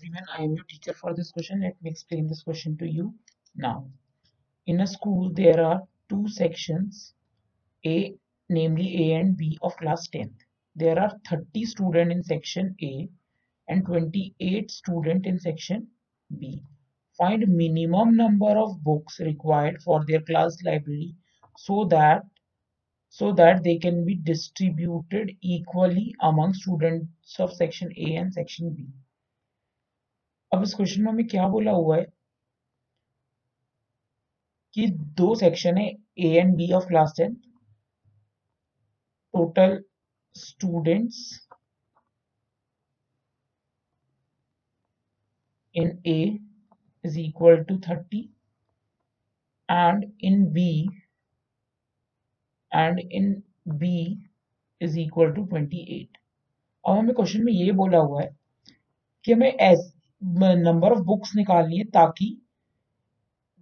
everyone. I am your teacher for this question. Let me explain this question to you now. In a school, there are two sections, A, namely A and B of class 10th. There are 30 students in section A and 28 students in section B. Find minimum number of books required for their class library so that so that they can be distributed equally among students of section A and section B. अब इस question में हमें क्या बोला हुआ है? कि दो सेक्शन है A and B of class tenth total students in A is equal to 30 and in B and in B is equal to 28 अब हमें क्वेश्चन में ये बोला हुआ है कि हमें एस नंबर ऑफ़ बुक्स निकालनी है ताकि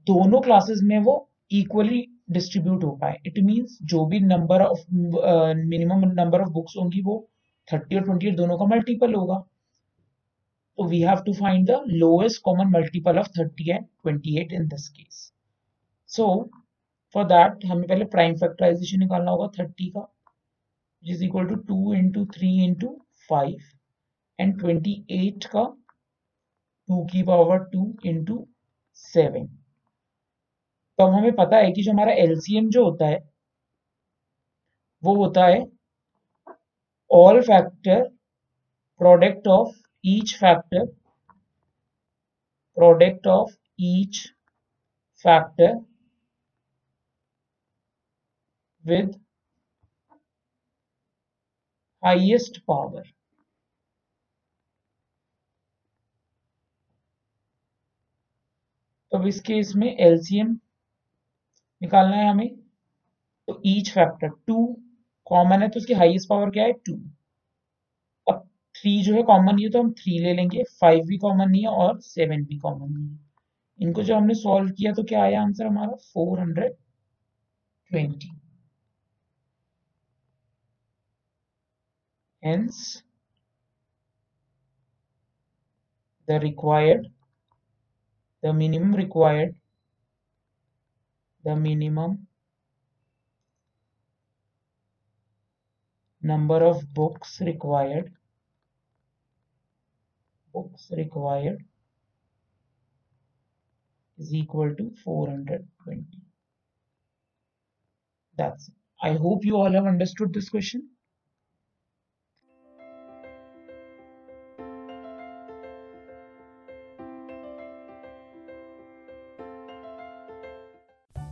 दोनों क्लासेस में वो इक्वली डिस्ट्रीब्यूट हो पाए। इट मींस जो भी number of minimum number of books होंगी वो थर्टी और ट्वेंटी दोनों का मल्टीपल होगा। तो we have to find the lowest common multiple of thirty and twenty eight in this case so for that हमें पहले प्राइम फैक्टराइजेशन निकालना होगा थर्टी का। Is equal to two into three into five and twenty eight का two की power two into seven तो अब हमें पता है कि जो हमारा एलसीएम जो होता है, वो होता है all factor product of each factor product of each factor with highest power तो अब इस केस में एलसीएम निकालना है हमें। तो ईच फैक्टर टू कॉमन है तो उसकी हाईएस्ट पावर क्या है? टू अब थ्री जो है कॉमन नहीं है तो हम थ्री ले लेंगे। फाइव भी कॉमन नहीं है और सेवन भी कॉमन नहीं है। इनको जो हमने सॉल्व किया तो क्या आया आंसर हमारा? Four hundred twenty hence, the required the minimum required the minimum number of books required books required is equal to 420 that's it. i hope you all have understood this question